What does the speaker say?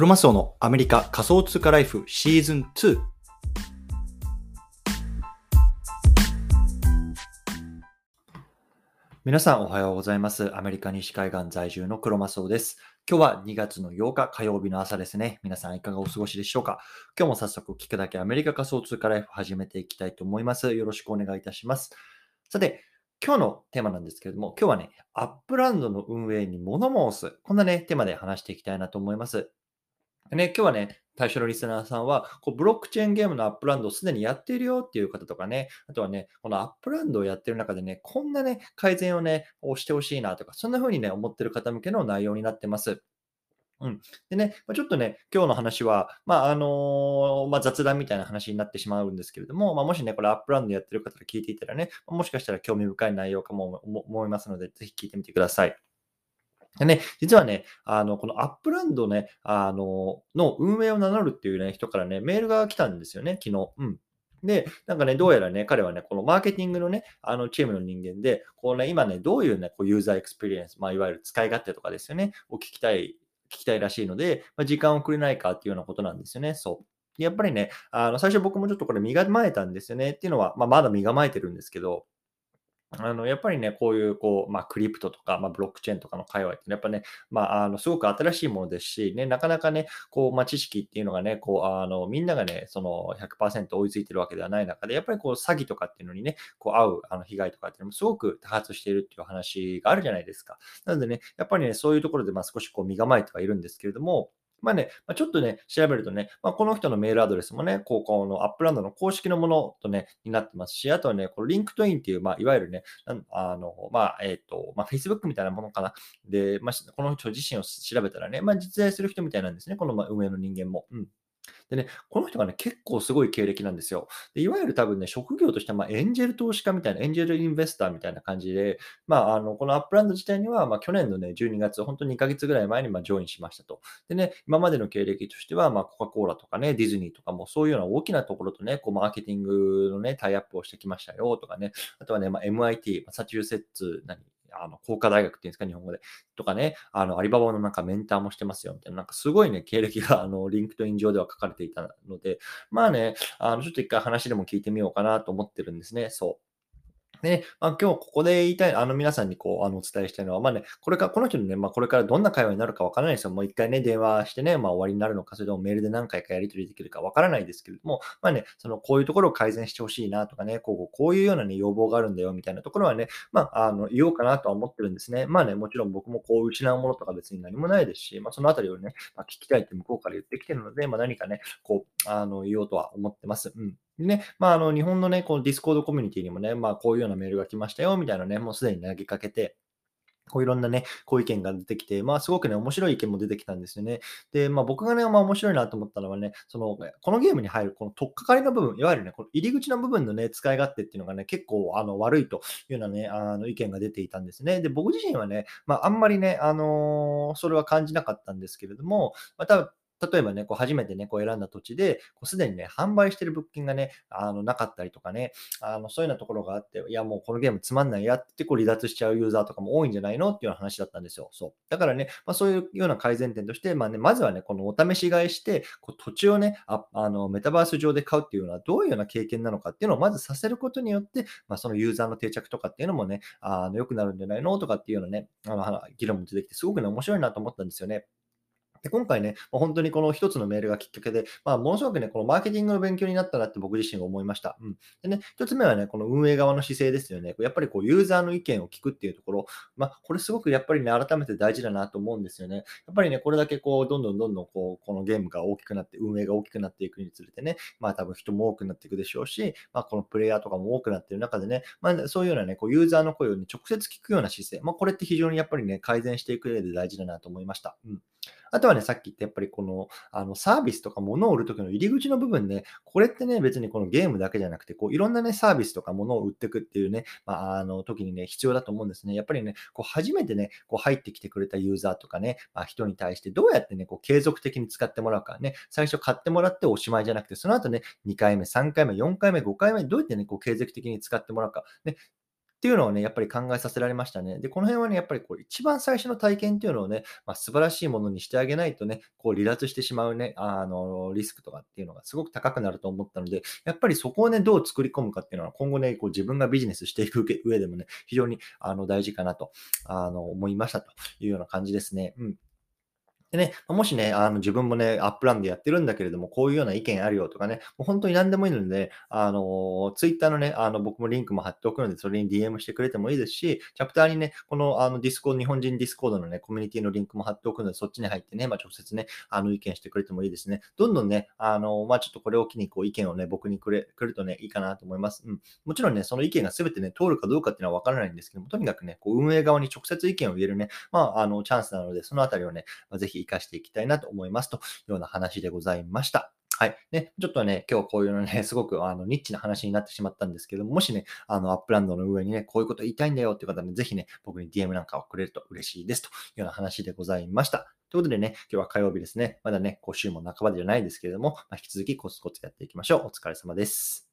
クロマスオのアメリカ仮想通貨ライフシーズン2。皆さんおはようございます。アメリカ西海岸在住のクロマスオです。今日は2月の8日火曜日の朝ですね。皆さんいかがお過ごしでしょうか？今日も早速聞くだけアメリカ仮想通貨ライフ始めていきたいと思います。よろしくお願いいたします。さて、今日のテーマなんですけれども、今日はね、 Upland の運営に物申す。こんなね、テーマで話していきたいなと思います。ね、今日はね、対象のリスナーさんは、こうブロックチェーンゲームの Upland をすでにやっているよっていう方とかね、あとはね、この Upland をやってる中でね、こんなね、改善をね、をしてほしいなとか、そんな風にね、思ってる方向けの内容になってます。うん。でね、まちょっとね、今日の話は、まあ、あのまあ、雑談みたいな話になってしまうんですけれども、まあ、もしね、これ Upland やってる方が聞いていたらね、もしかしたら興味深い内容かも思いますので、ぜひ聞いてみてください。でね、実はね、あの、このアップランドね、あの、の運営を名乗るっていうね、人からね、メールが来たんですよね、昨日。うん。で、なんかね、どうやらね、彼はね、このマーケティングのね、あの、チームの人間で、こうね、今ね、どういうね、こうユーザーエクスペリエンス、まあ、いわゆる使い勝手とかですよね、を聞きたい、聞きたいらしいので、まあ、時間をくれないかっていうようなことなんですよね。そう。でやっぱりね、あの、最初僕もちょっとこれ身構えたんですよねっていうのは、まあ、まだ身構えてるんですけど、あの、やっぱりね、こういう、こう、まあ、クリプトとか、まあ、ブロックチェーンとかの界隈って、やっぱね、まあ、あの、すごく新しいものですし、ね、なかなかね、こう、まあ、知識っていうのがね、こう、あの、みんながね、その100%追いついてるわけではない中で、やっぱりこう、詐欺とかっていうのにね、こう、遭う、あの、被害とかっていうのもすごく多発しているっていう話があるじゃないですか。なのでね、やっぱりね、そういうところで、まあ、少しこう、身構えてはいるんですけれども、まあね、まあ、ちょっとね、調べるとね、まあ、この人のメールアドレスもね、こうこのアップランドの公式のものとね、になってますし、あとはね、このリンクトインっていう、まあ、いわゆるね、あの、まあ、えっ、と、まあ、Facebook みたいなものかな。で、まあ、この人自身を調べたらね、まあ、実在する人みたいなんですね、このま運営の人間も。うん。でね、この人がね、結構すごい経歴なんですよ。でいわゆる多分ね、職業としては、ま、エンジェル投資家みたいな、 angel investor みたいな感じで、まあ、あのこのアップランド自体には、まあ、去年のね、12月、本当に2ヶ月ぐらい前に、まあ、 join しましたと。でね、今までの経歴としては、まあ、コカ・コーラとかね、ディズニーとかも、そういうような大きなところとね、こうマーケティングのね、タイアップをしてきましたよとかね、あとはね、まあ、MIT、マサチューセッツ、何あの、工科大学っていうんですか、日本語で。とかね、あの、アリババのなんかメンターもしてますよ、みたいな、なんかすごいね、経歴が、あの、リンクトイン上では書かれていたので、まあね、あの、ちょっと一回話でも聞いてみようかなと思ってるんですね。そう。で、まあ、今日ここで言いたい、あの皆さんにこう、あの、お伝えしたいのは、まあね、これから、この人にね、まあ、これからどんな会話になるかわからないですよ。もう一回ね、電話してね、まあ、終わりになるのか、それともメールで何回かやり取りできるかわからないですけれども、まあね、その、こういうところを改善してほしいなとかね、こう、こういうようなね、要望があるんだよ、みたいなところはね、まあ、あの、言おうかなとは思ってるんですね。まあね、もちろん僕もこう、失うものとか別に何もないですし、まあ、そのあたりをね、まあ、聞きたいって向こうから言ってきてるので、まあ、何かね、こう、あの、言おうとは思ってます。うん。ね、まあ、あの、日本のね、このディスコードコミュニティにもね、まあ、こういうようなメールが来ましたよ、みたいなね、もうすでに投げかけて、こういろんなね、こう意見が出てきて、まあすごくね、面白い意見も出てきたんですよね。で、まあ僕がね、まあ面白いなと思ったのはね、その、このゲームに入るこの取っかかりの部分、いわゆるね、この入り口の部分のね、使い勝手っていうのがね、結構あの悪いというようなね、あの意見が出ていたんですね。で、僕自身はね、まああんまりね、あのーそれは感じなかったんですけれども、まあ多分例えばね、こう初めてね、こう選んだ土地で、こうすでにね、販売してる物件がね、あのなかったりとかね、あのそういうようなところがあって、いやもうこのゲームつまんないやってこう離脱しちゃうユーザーとかも多いんじゃないのっていうような話だったんですよ。そう。だからね、まあ、そういうような改善点として、まあね、まずはね、このお試し買いして、こう土地をねあ、あのメタバース上で買うっていうのはどういうような経験なのかっていうのをまずさせることによって、まあ、そのユーザーの定着とかっていうのもね、あの良くなるんじゃないのとかっていうようなね、あの議論も出てきて、すごくね、面白いなと思ったんですよね。で今回ね、まあ本当にこの一つのメールがきっかけで、まあ、ものすごくね、このマーケティングの勉強になったなって僕自身が思いました。うん。でね、一つ目はね、この運営側の姿勢ですよね。やっぱりこう、ユーザーの意見を聞くっていうところ、まあ、これすごくやっぱりね、改めて大事だなと思うんですよね。やっぱりね、これだけこう、どんどんどんどんこう、このゲームが大きくなって、運営が大きくなっていくにつれてね、まあ多分人も多くなっていくでしょうし、まあこのプレイヤーとかも多くなっている中でね、まあそういうようなね、こう、ユーザーの声をね、直接聞くような姿勢、まあこれって非常にやっぱりね、改善していく上で大事だなと思いました。うん。あとはね、さっき言ったやっぱりこの、あの、サービスとか物を売るときの入り口の部分で、これってね、別にこのゲームだけじゃなくて、こう、いろんなね、サービスとか物を売っていくっていうね、まあ、あの、時にね、必要だと思うんですね。やっぱりね、こう、初めてね、こう、入ってきてくれたユーザーとかね、まあ、人に対してどうやってね、こう、継続的に使ってもらうかね、最初買ってもらっておしまいじゃなくて、その後ね、2回目、3回目、4回目、5回目、どうやってね、こう、継続的に使ってもらうか、ね、っていうのをね、やっぱり考えさせられましたね。で、この辺はね、やっぱりこう一番最初の体験っていうのをね、まあ、素晴らしいものにしてあげないとね、こう離脱してしまうね、あの、リスクとかっていうのがすごく高くなると思ったので、やっぱりそこをね、どう作り込むかっていうのは今後ね、こう自分がビジネスしていく上でもね、非常にあの大事かなとあの思いましたというような感じですね。うん。でね、もしね、あの自分もね、アップランドやってるんだけれども、こういうような意見あるよとかね、もう本当に何でもいいので、あの、ツイッターのね、あの僕もリンクも貼っておくので、それに DM してくれてもいいですし、チャプターにね、このあのディスコード、日本人ディスコードのね、コミュニティのリンクも貼っておくので、そっちに入ってね、まあ、直接ね、あの意見してくれてもいいですね。どんどんね、あの、まあ、ちょっとこれを機にこう意見をね、僕にくれ、くるとね、いいかなと思います。うん。もちろんね、その意見が全てね、通るかどうかっていうのはわからないんですけども、とにかくね、こう運営側に直接意見を言えるね、まあ、あの、チャンスなので、そのあたりをね、まあ、ぜひ活かしていきたいなと思いますというような話でございました。はい。ね、ちょっとね、今日こういうのね、すごくあのニッチな話になってしまったんですけども、もしね、あの、アップランドの運営にね、こういうこと言いたいんだよっていう方ね、ぜひね、僕に DM なんかをくれると嬉しいですというような話でございました。ということでね、今日は火曜日ですね。まだね、こう週も半ばじゃないですけれども、まあ、引き続きコツコツやっていきましょう。お疲れ様です。